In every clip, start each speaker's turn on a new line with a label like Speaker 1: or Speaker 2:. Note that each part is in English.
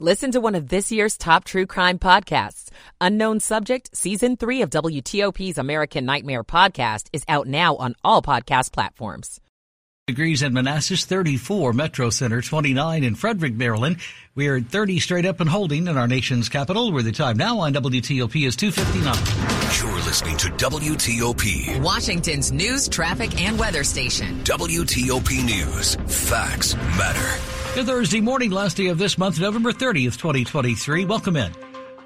Speaker 1: Listen to one of this year's top true crime podcasts. Unknown Subject, Season 3 of WTOP's American Nightmare podcast is out now on all podcast platforms.
Speaker 2: Degrees in Manassas, 34, Metro Center, 29 in Frederick, Maryland. We are at 30 straight up and holding in our nation's capital, where the time now on WTOP is 259.
Speaker 3: You're listening to WTOP.
Speaker 4: Washington's news, traffic, and weather station.
Speaker 3: WTOP News. Facts matter.
Speaker 2: Thursday morning, last day of this month, November 30th, 2023. Welcome in.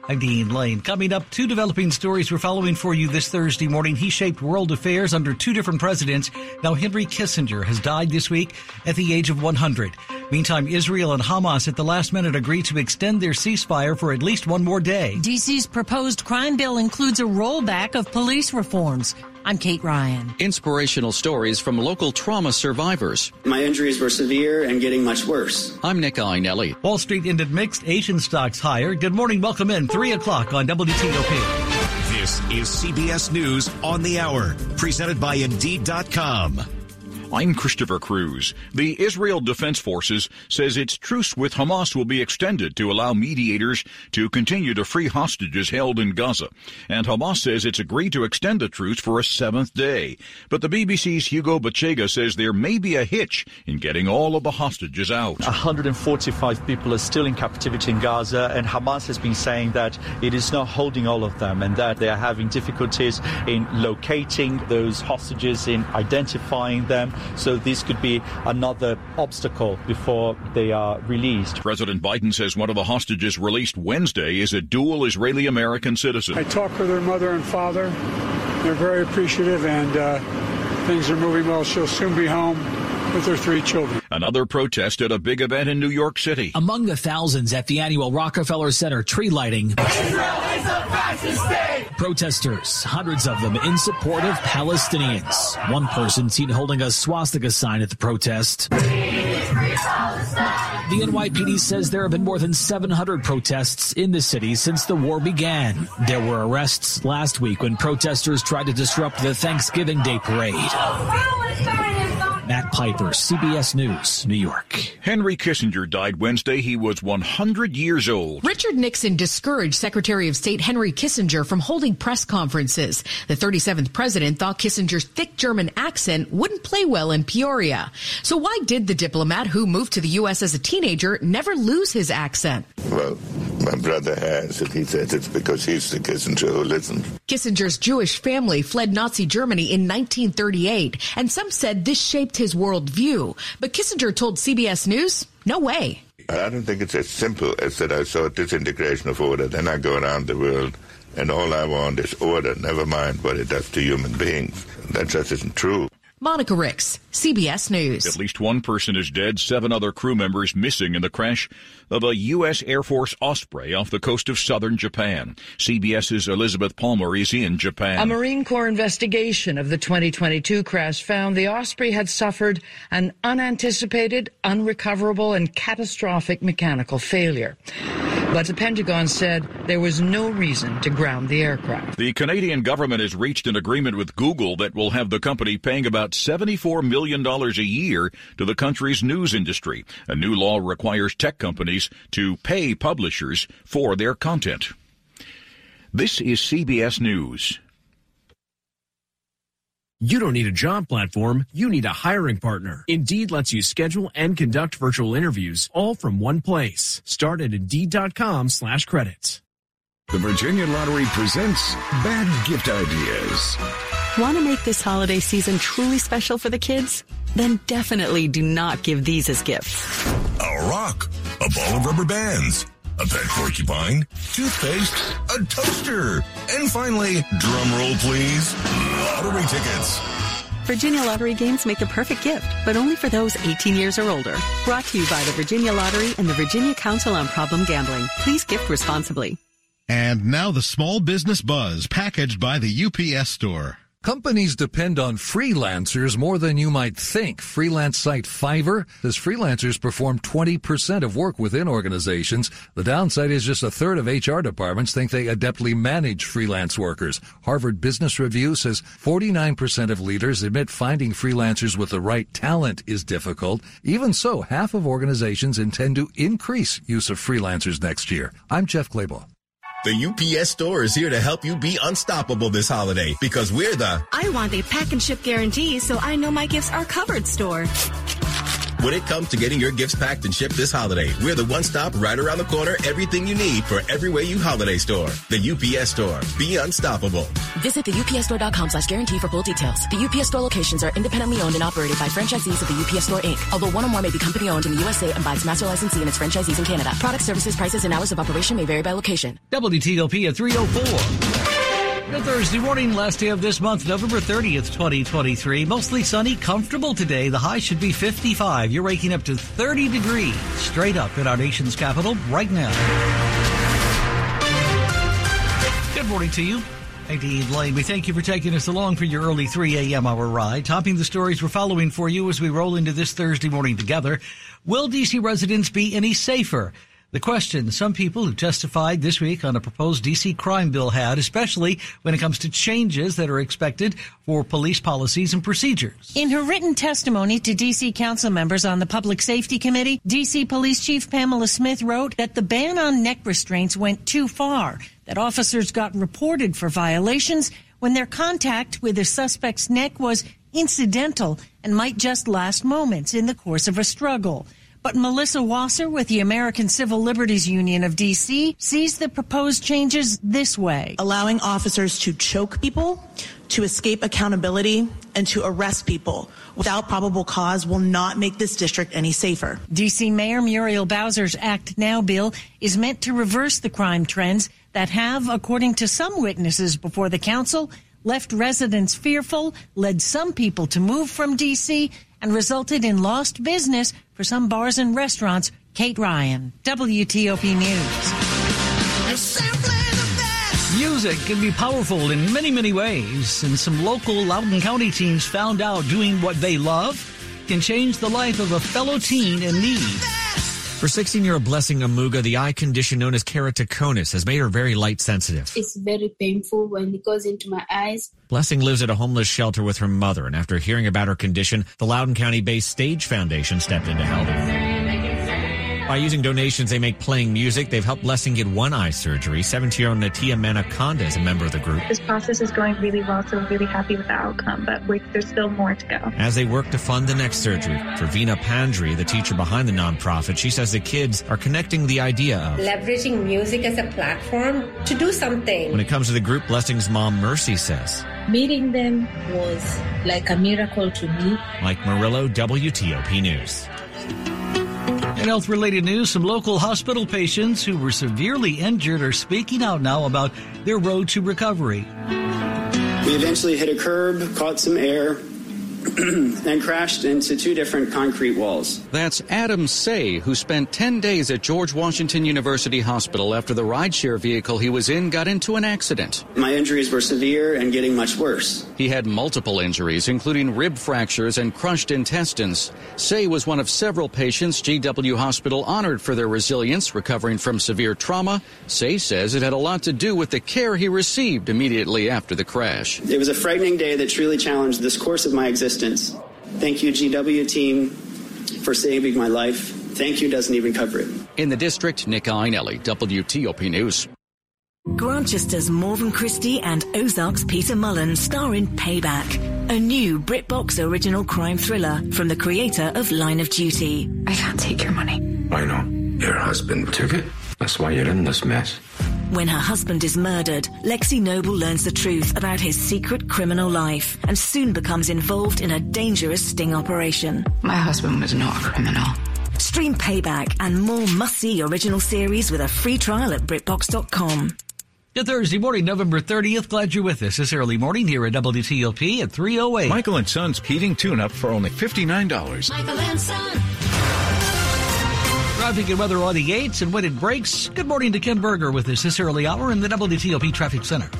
Speaker 2: I'm Dean Lane. Coming up, two developing stories we're following for you this Thursday morning. He shaped world affairs under two different presidents. Now, Henry Kissinger has died this week at the age of 100. Meantime, Israel and Hamas at the last minute agreed to extend their ceasefire for at least one more day.
Speaker 5: DC's proposed crime bill includes a rollback of police reforms. I'm Kate Ryan.
Speaker 6: Inspirational stories from local trauma survivors.
Speaker 7: My injuries were severe and getting much worse.
Speaker 6: I'm Nick Iannelli.
Speaker 2: Wall Street ended mixed, Asian stocks higher. Good morning, welcome in, 3 o'clock on WTOP.
Speaker 3: This is CBS News on the Hour, presented by Indeed.com.
Speaker 8: I'm Christopher Cruz. The Israel Defense Forces says its truce with Hamas will be extended to allow mediators to continue to free hostages held in Gaza. And Hamas says it's agreed to extend the truce for a seventh day. But the BBC's Hugo Bachega says there may be a hitch in getting all of the hostages out.
Speaker 9: 145 people are still in captivity in Gaza, and Hamas has been saying that it is not holding all of them and that they are having difficulties in locating those hostages, in identifying them. So this could be another obstacle before they are released.
Speaker 8: President Biden says one of the hostages released Wednesday is a dual Israeli American citizen.
Speaker 10: I talked with her mother and father. They're very appreciative, and uh, things are moving well. She'll soon be home with their three children.
Speaker 8: Another protest at a big event in New York City.
Speaker 11: Among the thousands at the annual Rockefeller Center tree lighting, protesters, hundreds of them in support of Palestinians. One person seen holding a swastika sign at the protest. The NYPD says there have been more than 700 protests in the city since the war began. There were arrests last week when protesters tried to disrupt the Thanksgiving Day parade. Matt Piper, CBS News, New York.
Speaker 8: Henry Kissinger died Wednesday. He was 100 years old.
Speaker 4: Richard Nixon discouraged Secretary of State Henry Kissinger from holding press conferences. The 37th president thought Kissinger's thick German accent wouldn't play well in Peoria. So why did the diplomat who moved to the U.S. as a teenager never lose his accent?
Speaker 12: Well, my brother has, and he says it's because he's the Kissinger who listened.
Speaker 4: Kissinger's Jewish family fled Nazi Germany in 1938, and some said this shaped his worldview. But Kissinger told CBS News, no way.
Speaker 12: I don't think it's as simple as that I saw disintegration of order, then I go around the world and all I want is order, never mind what it does to human beings. That just isn't true.
Speaker 4: Monica Ricks, CBS News.
Speaker 8: At least one person is dead, seven other crew members missing in the crash of a U.S. Air Force Osprey off the coast of southern Japan. CBS's Elizabeth Palmer is in Japan.
Speaker 13: A Marine Corps investigation of the 2022 crash found the Osprey had suffered an unanticipated, unrecoverable, and catastrophic mechanical failure. But the Pentagon said there was no reason to ground the aircraft.
Speaker 8: The Canadian government has reached an agreement with Google that will have the company paying about $74 million a year to the country's news industry. A new law requires tech companies to pay publishers for their content. This is CBS News.
Speaker 14: You don't need a job platform, you need a hiring partner. Indeed lets you schedule and conduct virtual interviews all from one place. Start at Indeed.com slash credits.
Speaker 3: The Virginia Lottery presents Bad Gift Ideas.
Speaker 15: Want to make this holiday season truly special for the kids? Then definitely do not give these as gifts.
Speaker 3: A rock, a ball of rubber bands, a pet porcupine, toothpaste, a toaster, and finally, drum roll please, lottery tickets.
Speaker 15: Virginia Lottery games make the perfect gift, but only for those 18 years or older. Brought to you by the Virginia Lottery and the Virginia Council on Problem Gambling. Please gift responsibly.
Speaker 16: And now the small business buzz packaged by the UPS store. Companies depend on freelancers more than you might think. Freelance site Fiverr says freelancers perform 20% of work within organizations. The downside is just a third of HR departments think they adeptly manage freelance workers. Harvard Business Review says 49% of leaders admit finding freelancers with the right talent is difficult. Even so, half of organizations intend to increase use of freelancers next year. I'm Jeff Clabaugh.
Speaker 17: The UPS store is here to help you be unstoppable this holiday because we're the
Speaker 18: I want a pack and ship guarantee so I know my gifts are covered store.
Speaker 17: When it comes to getting your gifts packed and shipped this holiday, we're the one stop right around the corner, everything you need for every way you holiday store. The UPS store. Be unstoppable.
Speaker 19: Visit the upsstore.com slash guarantee for full details. The UPS store locations are independently owned and operated by franchisees of the UPS store Inc. Although one or more may be company owned in the USA and by its master licensee and its franchisees in Canada. Product services, prices, and hours of operation may vary by location.
Speaker 2: WTOP at 304. Good Thursday morning, last day of this month, November 30th, 2023. Mostly sunny, comfortable today. The high should be 55. You're waking up to 30 degrees straight up in our nation's capital right now. Good morning to you. I'm Dean Lane. We thank you for taking us along for your early 3 a.m. hour ride. Topping the stories we're following for you as we roll into this Thursday morning together. Will D.C. residents be any safer? The question some people who testified this week on a proposed DC crime bill had, especially when it comes to changes that are expected for police policies and procedures.
Speaker 5: In her written testimony to DC council members on the Public Safety Committee, DC Police Chief Pamela Smith wrote that the ban on neck restraints went too far, that officers got reported for violations when their contact with a suspect's neck was incidental and might just last moments in the course of a struggle. But Melissa Wasser with the American Civil Liberties Union of DC sees the proposed changes this way.
Speaker 20: Allowing officers to choke people, to escape accountability, and to arrest people without probable cause will not make this district any safer.
Speaker 5: DC Mayor Muriel Bowser's Act Now bill is meant to reverse the crime trends that have, according to some witnesses before the council, left residents fearful, led some people to move from DC, and resulted in lost business for some bars and restaurants. Kate Ryan, WTOP News.
Speaker 2: Music can be powerful in many, many ways, and some local Loudoun County teens found out doing what they love can change the life of a fellow teen in need.
Speaker 21: For 16-year-old Blessing Amuga, the eye condition known as keratoconus has made her very light sensitive.
Speaker 22: It's very painful when it goes into my eyes.
Speaker 21: Blessing lives at a homeless shelter with her mother, and after hearing about her condition, the Loudoun County-based Stage Foundation stepped in to help. By using donations they make playing music, they've helped Blessing get one eye surgery. 17-year-old Natia Manaconda is a member of the group.
Speaker 23: This process is going really well, so we're really happy with the outcome, but there's still more to go.
Speaker 21: As they work to fund the next surgery, for Vina Pandry, the teacher behind the nonprofit, she says the kids are connecting the idea of
Speaker 24: leveraging music as a platform to do something.
Speaker 21: When it comes to the group, Blessing's mom, Mercy, says
Speaker 22: meeting them was like a miracle to me.
Speaker 21: Mike Murillo, WTOP News.
Speaker 2: In health related news, some local hospital patients who were severely injured are speaking out now about their road to recovery.
Speaker 7: We eventually hit a curb, caught some air, and crashed into two different concrete walls.
Speaker 6: That's Adam Say, who spent 10 days at George Washington University Hospital after the rideshare vehicle he was in got into an accident.
Speaker 7: My injuries were severe and getting much worse.
Speaker 6: He had multiple injuries, including rib fractures and crushed intestines. Say was one of several patients GW Hospital honored for their resilience recovering from severe trauma. Say says it had a lot to do with the care he received immediately after the crash.
Speaker 7: It was a frightening day that truly challenged this course of my existence assistance. Thank you, GW team, for saving my life. Thank you doesn't even cover it.
Speaker 6: In the district, Nick Iannelli, WTOP News.
Speaker 25: Grantchester's Morven Christie and Ozark's Peter Mullan star in Payback, a new BritBox original crime thriller from the creator of Line of Duty.
Speaker 26: I can't take your money.
Speaker 27: I know. Your husband took it. That's why you're in this mess.
Speaker 25: When her husband is murdered, Lexi Noble learns the truth about his secret criminal life and soon becomes involved in a dangerous sting operation.
Speaker 26: My husband was not a criminal.
Speaker 25: Stream Payback and more must-see original series with a free trial at BritBox.com.
Speaker 2: Good Thursday morning, November 30th. Glad you're with us this early morning here at WTOP at 308.
Speaker 28: Michael and Son's heating tune-up for only $59.
Speaker 25: Michael and Son.
Speaker 2: Traffic and weather on the 8s and when it breaks. Good morning to Ken Berger with us this early hour in the WTOP Traffic Center.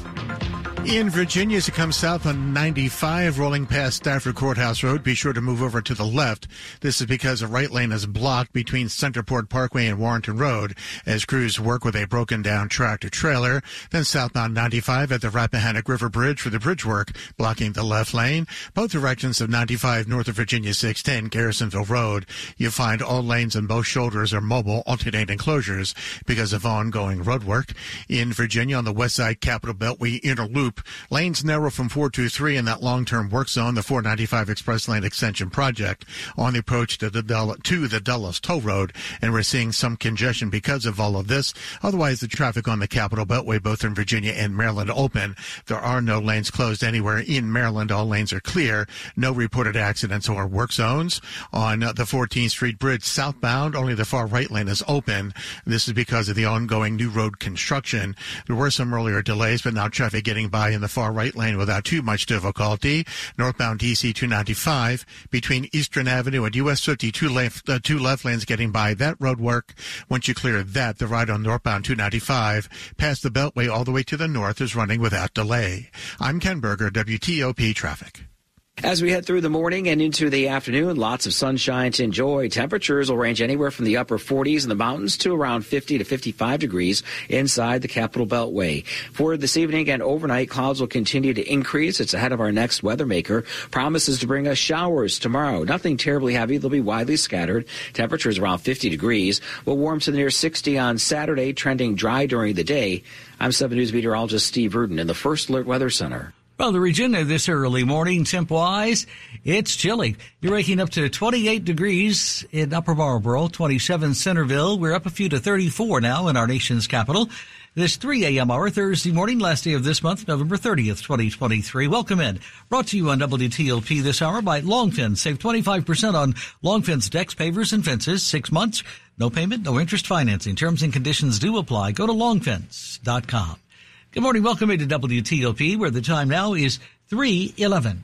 Speaker 29: In Virginia, as it comes south on 95, rolling past Stafford Courthouse Road, be sure to move over to the left. This is because a right lane is blocked between Centerport Parkway and Warrenton Road as crews work with a broken down tractor trailer. Then southbound 95 at the Rappahannock River Bridge for the bridge work, blocking the left lane. Both directions of 95 north of Virginia 610, Garrisonville Road. You find all lanes and both shoulders are mobile alternating closures because of ongoing road work. In Virginia on the west side Capitol Beltway inner loop, Lanes narrow from 423 in that long-term work zone, the 495 Express Lane Extension Project, on the approach to the, Dul- to the Dulles Toll Road. And we're seeing some congestion because of all of this. Otherwise, the traffic on the Capitol Beltway, both in Virginia and Maryland, open. There are no lanes closed anywhere in Maryland. All lanes are clear. No reported accidents or work zones. On the 14th Street Bridge southbound, only the far right lane is open. This is because of the ongoing new road construction. There were some earlier delays, but now traffic getting by in the far right lane without too much difficulty. Northbound DC 295 between Eastern Avenue and US 52 left, uh, two left lanes getting by that road work. Once you clear that, the ride on northbound 295 past the Beltway all the way to the north is running without delay. I'm Ken Berger, WTOP Traffic.
Speaker 30: As we head through the morning and into the afternoon, lots of sunshine to enjoy. Temperatures will range anywhere from the upper 40s in the mountains to around 50 to 55 degrees inside the Capitol Beltway. For this evening and overnight, clouds will continue to increase. It's ahead of our next weather maker. Promises to bring us showers tomorrow. Nothing terribly heavy. They'll be widely scattered. Temperatures around 50 degrees. Will warm to near 60 on Saturday, trending dry during the day. I'm 7 News meteorologist Steve Rudin in the First Alert Weather Center.
Speaker 2: Well, the region this early morning, temp wise, it's chilly. You're waking up to 28 degrees in Upper Marlboro, 27 Centerville. We're up a few to 34 now in our nation's capital. This 3 a.m. hour, Thursday morning, last day of this month, November 30th, 2023. Welcome in. Brought to you on WTOP this hour by Longfence. Save 25% on Longfence decks, pavers, and fences. Six months, no payment, no interest financing. Terms and conditions do apply. Go to longfence.com. Good morning. Welcome into WTOP, where the time now is 311.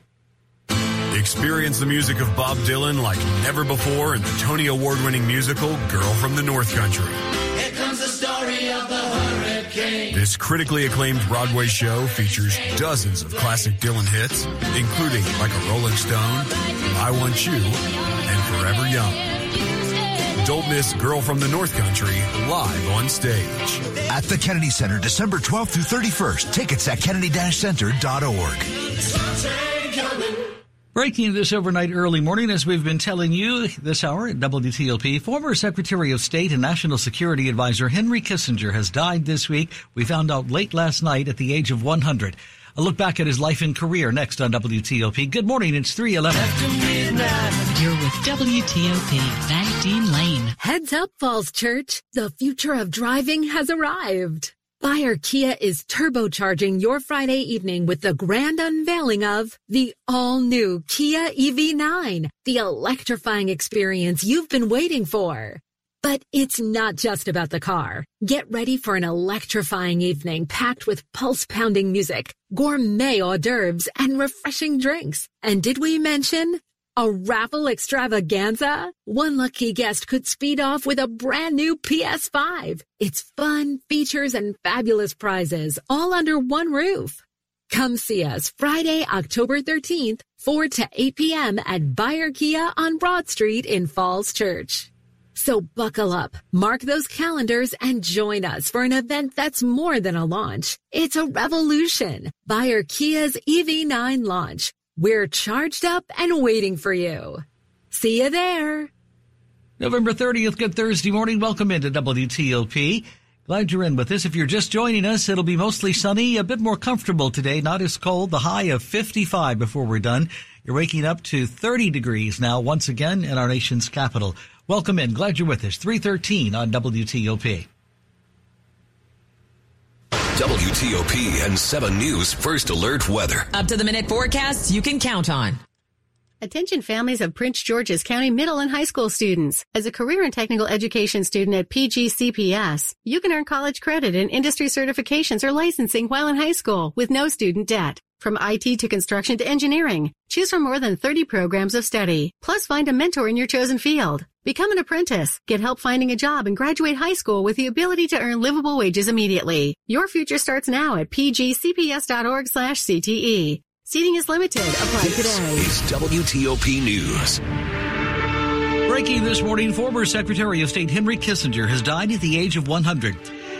Speaker 31: Experience the music of Bob Dylan like never before in the Tony Award winning musical Girl from the North Country.
Speaker 32: Here comes the story of the hurricane.
Speaker 31: This critically acclaimed Broadway show features dozens of classic Dylan hits, including Like a Rolling Stone, I Want You, and Forever Young. Don't miss Girl from the North Country live on stage.
Speaker 33: At the Kennedy Center, December 12th through 31st. Tickets at kennedy-center.org.
Speaker 2: Breaking this overnight early morning, as we've been telling you this hour at WTOP, former Secretary of State and National Security Advisor Henry Kissinger has died this week. We found out late last night at the age of 100. A look back at his life and career next on WTOP. Good morning, it's 311.
Speaker 34: midnight You're with WTOP, Back Dean Lane.
Speaker 35: Heads up, Falls Church. The future of driving has arrived. Buyer Kia is turbocharging your Friday evening with the grand unveiling of the all-new Kia EV9, the electrifying experience you've been waiting for. But it's not just about the car. Get ready for an electrifying evening packed with pulse pounding music, gourmet hors d'oeuvres, and refreshing drinks. And did we mention a raffle extravaganza? One lucky guest could speed off with a brand new PS5. It's fun, features, and fabulous prizes all under one roof. Come see us Friday, October 13th, 4 to 8 p.m. at Buyer Kia on Broad Street in Falls Church. So buckle up, mark those calendars, and join us for an event that's more than a launch. It's a revolution. Buyer Kia's EV9 launch. We're charged up and waiting for you. See you there.
Speaker 2: November 30th, good Thursday morning. Welcome into WTOP. Glad you're in with us. If you're just joining us, it'll be mostly sunny, a bit more comfortable today, not as cold. The high of 55 before we're done. You're waking up to 30 degrees now, once again, in our nation's capital. Welcome in. Glad you're with us. 313 on WTOP.
Speaker 3: WTOP and 7 News First Alert Weather.
Speaker 36: Up to the minute forecasts you can count on.
Speaker 37: Attention families of Prince George's County middle and high school students. As a career and technical education student at PGCPS, you can earn college credit and industry certifications or licensing while in high school with no student debt. From IT to construction to engineering, choose from more than 30 programs of study. Plus find a mentor in your chosen field. Become an apprentice, get help finding a job, and graduate high school with the ability to earn livable wages immediately. Your future starts now at pgcps.org slash CTE. Seating is limited. Apply
Speaker 38: this
Speaker 37: today.
Speaker 38: is WTOP News.
Speaker 2: Breaking this morning, former Secretary of State Henry Kissinger has died at the age of 100.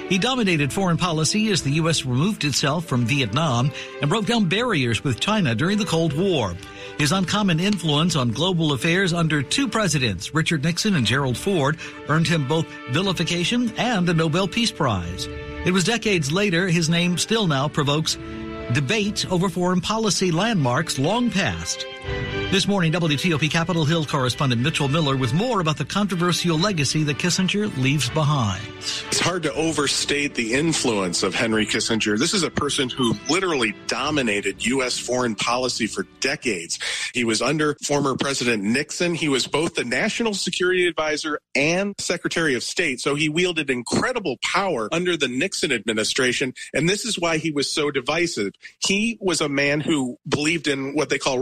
Speaker 2: He dominated foreign policy as the U.S. removed itself from Vietnam and broke down barriers with China during the Cold War. His uncommon influence on global affairs under two presidents, Richard Nixon and Gerald Ford, earned him both vilification and a Nobel Peace Prize. It was decades later his name still now provokes debate over foreign policy landmarks long past. This morning, WTOP Capitol Hill correspondent Mitchell Miller with more about the controversial legacy that Kissinger leaves behind.
Speaker 39: It's hard to overstate the influence of Henry Kissinger. This is a person who literally dominated U.S. foreign policy for decades. He was under former President Nixon. He was both the national security advisor and secretary of state. So he wielded incredible power under the Nixon administration. And this is why he was so divisive. He was a man who believed in what they call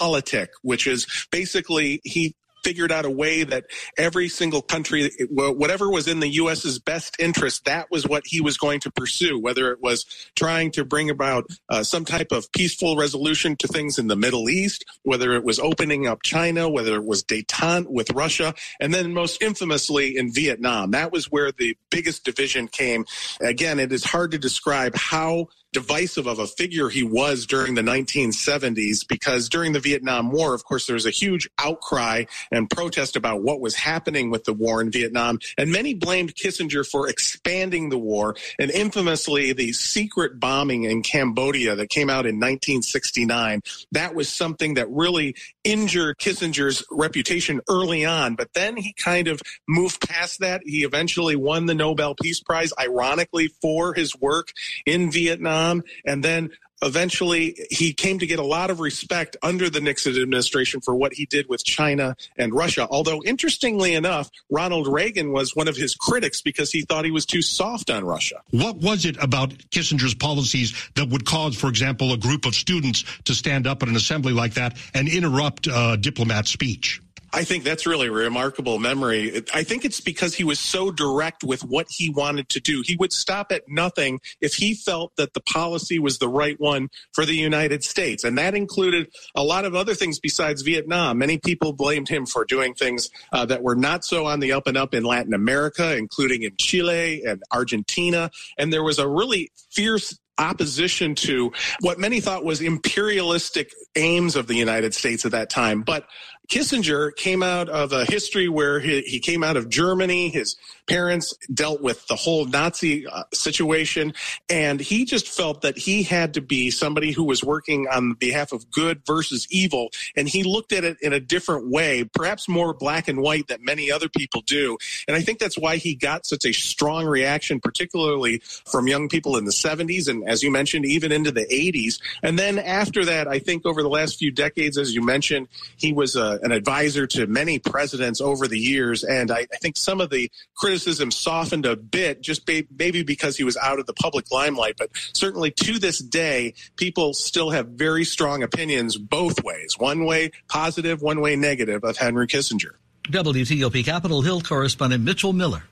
Speaker 39: realpolitik, which is basically he figured out a way that every single country, whatever was in the U.S.'s best interest, that was what he was going to pursue, whether it was trying to bring about uh, some type of peaceful resolution to things in the Middle East, whether it was opening up China, whether it was detente with Russia, and then most infamously in Vietnam. That was where the biggest division came. Again, it is hard to describe how divisive of a figure he was during the 1970s because during the Vietnam War, of course, there was a huge outcry and protest about what was happening with the war in Vietnam. And many blamed Kissinger for expanding the war and infamously the secret bombing in Cambodia that came out in 1969. That was something that really injured Kissinger's reputation early on. But then he kind of moved past that. He eventually won the Nobel Peace Prize, ironically, for his work in Vietnam. And then eventually he came to get a lot of respect under the Nixon administration for what he did with China and Russia. Although, interestingly enough, Ronald Reagan was one of his critics because he thought he was too soft on Russia.
Speaker 40: What was it about Kissinger's policies that would cause, for example, a group of students to stand up at an assembly like that and interrupt uh, a diplomat's speech?
Speaker 39: I think that's really a remarkable memory. I think it's because he was so direct with what he wanted to do. He would stop at nothing if he felt that the policy was the right one for the United States. And that included a lot of other things besides Vietnam. Many people blamed him for doing things uh, that were not so on the up and up in Latin America, including in Chile and Argentina. And there was a really fierce opposition to what many thought was imperialistic aims of the United States at that time. But Kissinger came out of a history where he, he came out of Germany. His parents dealt with the whole Nazi uh, situation. And he just felt that he had to be somebody who was working on behalf of good versus evil. And he looked at it in a different way, perhaps more black and white than many other people do. And I think that's why he got such a strong reaction, particularly from young people in the 70s. And as you mentioned, even into the 80s. And then after that, I think over the last few decades, as you mentioned, he was a, an advisor to many presidents over the years. And I, I think some of the criticism softened a bit, just ba- maybe because he was out of the public limelight. But certainly to this day, people still have very strong opinions both ways one way positive, one way negative of Henry Kissinger.
Speaker 2: WTOP Capitol Hill correspondent Mitchell Miller.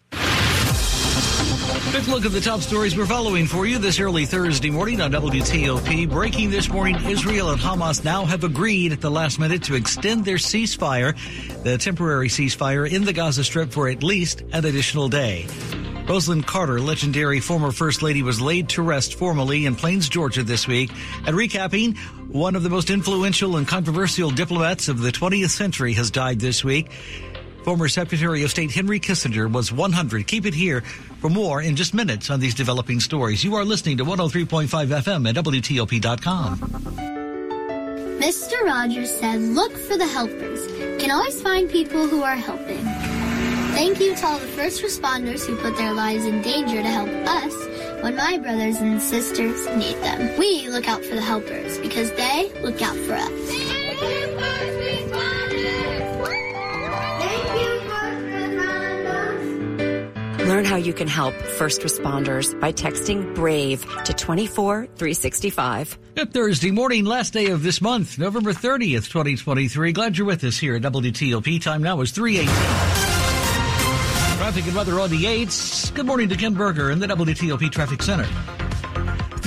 Speaker 2: Quick look at the top stories we're following for you this early Thursday morning on WTOP. Breaking this morning, Israel and Hamas now have agreed at the last minute to extend their ceasefire, the temporary ceasefire in the Gaza Strip for at least an additional day. Rosalynn Carter, legendary former First Lady, was laid to rest formally in Plains, Georgia this week. And recapping, one of the most influential and controversial diplomats of the 20th century has died this week. Former Secretary of State Henry Kissinger was 100. Keep it here for more in just minutes on these developing stories. You are listening to 103.5 FM at WTOP.com.
Speaker 41: Mr. Rogers said, look for the helpers. Can always find people who are helping. Thank you to all the first responders who put their lives in danger to help us when my brothers and sisters need them. We look out for the helpers because they look out for us.
Speaker 42: Learn how you can help first responders by texting BRAVE to 24365.
Speaker 2: Good Thursday morning, last day of this month, November 30th, 2023. Glad you're with us here at WTOP. Time now is 318. Traffic and weather on the 8s. Good morning to Ken Berger in the WTOP Traffic Center.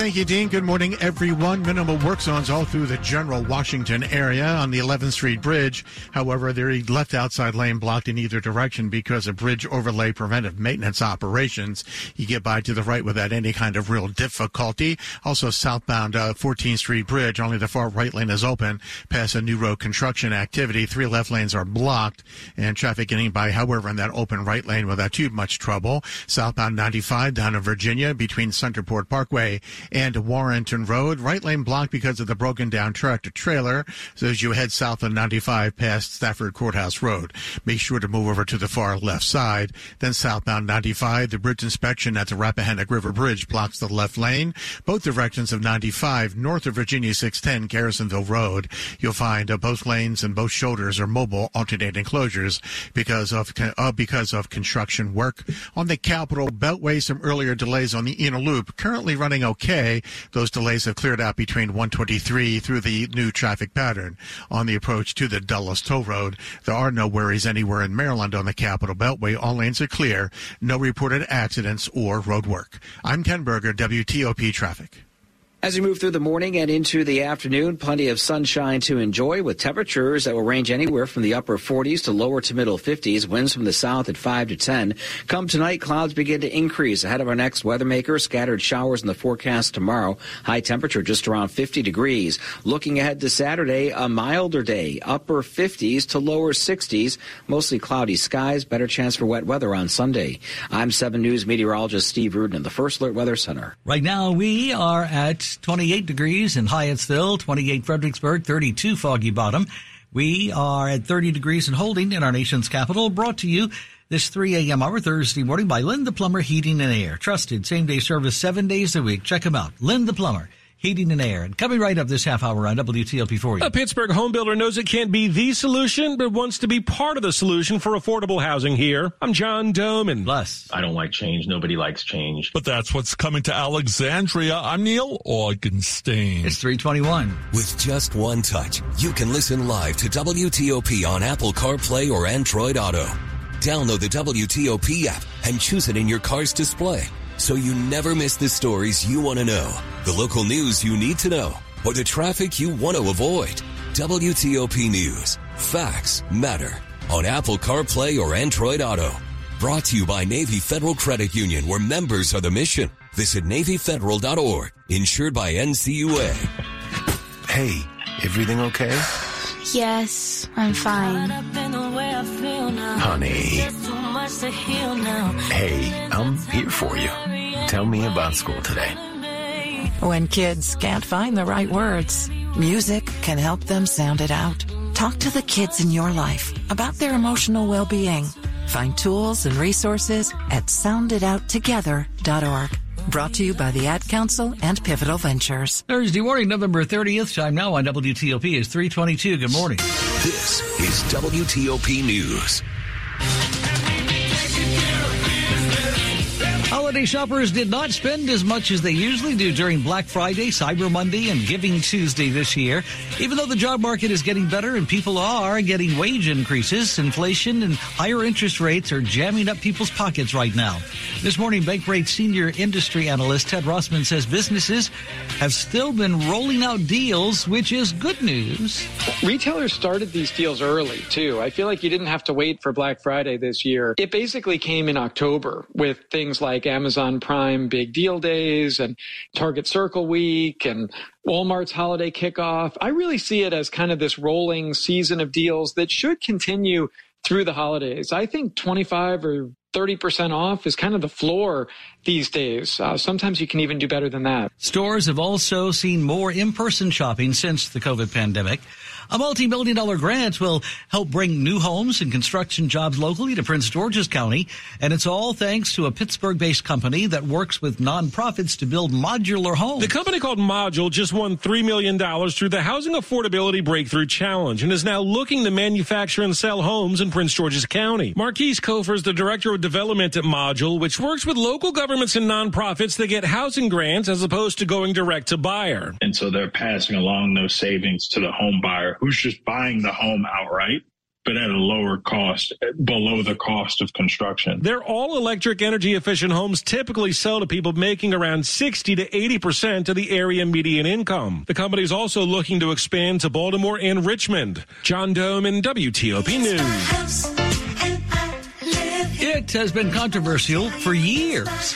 Speaker 29: Thank you, Dean. Good morning, everyone. Minimal work zones all through the general Washington area on the 11th Street Bridge. However, they're left outside lane blocked in either direction because of bridge overlay preventive maintenance operations. You get by to the right without any kind of real difficulty. Also, southbound uh, 14th Street Bridge, only the far right lane is open past a new road construction activity. Three left lanes are blocked and traffic getting by, however, in that open right lane without too much trouble. Southbound 95 down to Virginia between Centerport Parkway and Warrenton Road. Right lane blocked because of the broken down tractor trailer. So as you head south on 95 past Stafford Courthouse Road, make sure to move over to the far left side. Then southbound 95, the bridge inspection at the Rappahannock River Bridge blocks the left lane. Both directions of 95 north of Virginia 610 Garrisonville Road. You'll find uh, both lanes and both shoulders are mobile alternating closures because of uh, because of construction work on the Capitol Beltway. Some earlier delays on the inner loop currently running okay. Those delays have cleared out between 123 through the new traffic pattern on the approach to the Dulles Toll Road. There are no worries anywhere in Maryland on the Capitol Beltway. All lanes are clear. No reported accidents or road work. I'm Ken Berger, WTOP Traffic.
Speaker 30: As we move through the morning and into the afternoon, plenty of sunshine to enjoy with temperatures that will range anywhere from the upper 40s to lower to middle 50s. Winds from the south at 5 to 10. Come tonight, clouds begin to increase ahead of our next weather maker. Scattered showers in the forecast tomorrow. High temperature just around 50 degrees. Looking ahead to Saturday, a milder day. Upper 50s to lower 60s. Mostly cloudy skies. Better chance for wet weather on Sunday. I'm 7 News meteorologist Steve Rudin in the First Alert Weather Center.
Speaker 2: Right now, we are at 28 degrees in Hyattsville, 28 Fredericksburg, 32 Foggy Bottom. We are at 30 degrees and holding in our nation's capital. Brought to you this 3 a.m. hour Thursday morning by Len the Plumber Heating and Air. Trusted same day service seven days a week. Check them out. Len the Plumber heating and air. And coming right up this half hour on WTOP for you.
Speaker 43: A Pittsburgh home builder knows it can't be the solution, but wants to be part of the solution for affordable housing here. I'm John Domen.
Speaker 2: Bless.
Speaker 44: I don't like change. Nobody likes change.
Speaker 45: But that's what's coming to Alexandria. I'm Neil Augenstein.
Speaker 2: It's 321.
Speaker 38: With just one touch, you can listen live to WTOP on Apple CarPlay or Android Auto. Download the WTOP app and choose it in your car's display so you never miss the stories you want to know, the local news you need to know, or the traffic you want to avoid. WTOP News. Facts matter. On Apple CarPlay or Android Auto. Brought to you by Navy Federal Credit Union, where members are the mission. Visit NavyFederal.org. Insured by NCUA.
Speaker 27: Hey, everything okay?
Speaker 46: Yes, I'm fine.
Speaker 27: Honey. Hey, I'm here for you. Tell me about school today.
Speaker 47: When kids can't find the right words, music can help them sound it out. Talk to the kids in your life about their emotional well-being. Find tools and resources at sounditouttogether.org. Brought to you by the Ad Council and Pivotal Ventures.
Speaker 2: Thursday morning, November 30th. Time now on WTOP is 322. Good morning.
Speaker 38: This is WTOP News.
Speaker 2: Holiday shoppers did not spend as much as they usually do during Black Friday, Cyber Monday, and Giving Tuesday this year. Even though the job market is getting better and people are getting wage increases, inflation and higher interest rates are jamming up people's pockets right now. This morning, Bankrate senior industry analyst Ted Rossman says businesses have still been rolling out deals, which is good news.
Speaker 48: Retailers started these deals early, too. I feel like you didn't have to wait for Black Friday this year. It basically came in October with things like Amazon Prime Big Deal Days and Target Circle Week and Walmart's holiday kickoff. I really see it as kind of this rolling season of deals that should continue through the holidays. I think 25 or 30% off is kind of the floor these days. Uh, sometimes you can even do better than that.
Speaker 2: Stores have also seen more in-person shopping since the COVID pandemic. A multi-million dollar grant will help bring new homes and construction jobs locally to Prince George's County. And it's all thanks to a Pittsburgh-based company that works with nonprofits to build modular homes.
Speaker 43: The company called Module just won $3 million through the Housing Affordability Breakthrough Challenge and is now looking to manufacture and sell homes in Prince George's County. Marquise Kofer is the director of development at Module, which works with local governments and nonprofits that get housing grants as opposed to going direct to buyer.
Speaker 49: And so they're passing along those savings to the home buyer who's just buying the home outright
Speaker 44: but at a lower cost, below the cost of construction.
Speaker 43: Their all electric energy efficient homes typically sell to people making around 60 to 80% of the area median income. The company is also looking to expand to Baltimore and Richmond. John Domen WTOP News.
Speaker 2: It has been controversial for years.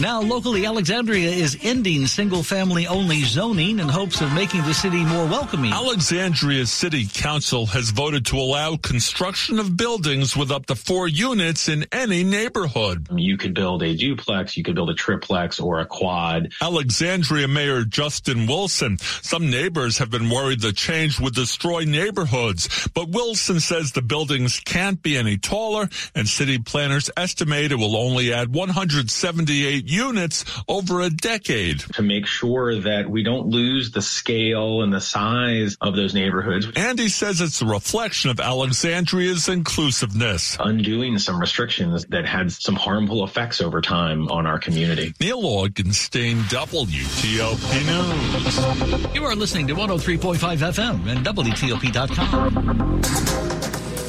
Speaker 2: Now, locally, Alexandria is ending single family only zoning in hopes of making the city more welcoming.
Speaker 45: Alexandria City Council has voted to allow construction of buildings with up to four units in any neighborhood.
Speaker 44: You could build a duplex, you could build a triplex or a quad.
Speaker 45: Alexandria Mayor Justin Wilson. Some neighbors have been worried the change would destroy neighborhoods, but Wilson says the buildings can't be any taller and city planners estimate it will only add 178 units over a decade.
Speaker 44: To make sure that we don't lose the scale and the size of those neighborhoods.
Speaker 45: And he says it's a reflection of Alexandria's inclusiveness.
Speaker 44: Undoing some restrictions that had some harmful effects over time on our community.
Speaker 45: Neil Augenstein, WTOP News.
Speaker 2: You are listening to 103.5 FM and WTOP.com.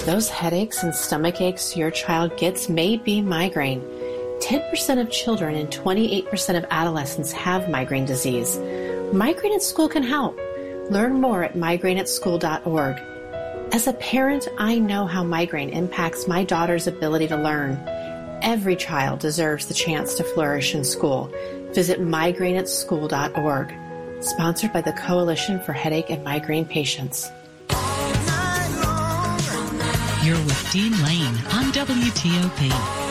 Speaker 50: Those headaches and stomach aches your child gets may be migraine. 10% of children and 28% of adolescents have migraine disease. Migraine at School can help. Learn more at migraineatschool.org. As a parent, I know how migraine impacts my daughter's ability to learn. Every child deserves the chance to flourish in school. Visit migraineatschool.org. Sponsored by the Coalition for Headache and Migraine Patients.
Speaker 51: You're with Dean Lane on WTOP.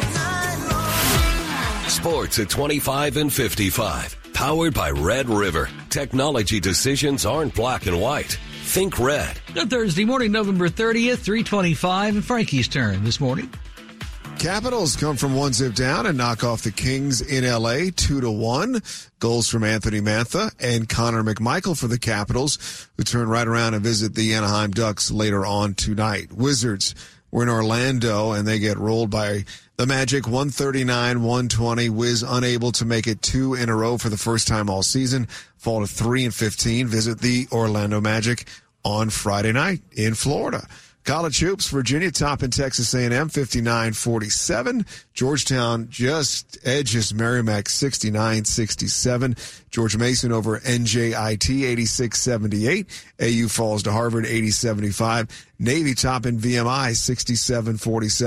Speaker 38: Sports at 25 and 55. Powered by Red River. Technology decisions aren't black and white. Think red.
Speaker 2: Good Thursday morning, November 30th, 325, and Frankie's turn this morning.
Speaker 52: Capitals come from one zip down and knock off the Kings in LA two to one. Goals from Anthony Mantha and Connor McMichael for the Capitals, who turn right around and visit the Anaheim Ducks later on tonight. Wizards were in Orlando and they get rolled by the Magic 139 120. Wiz unable to make it two in a row for the first time all season. Fall to three and 15. Visit the Orlando Magic on Friday night in Florida. College hoops, Virginia top in Texas A&M 59-47. Georgetown just edges Merrimack 69-67. George Mason over NJIT 86-78. AU falls to Harvard 80-75. Navy top in VMI 67-47.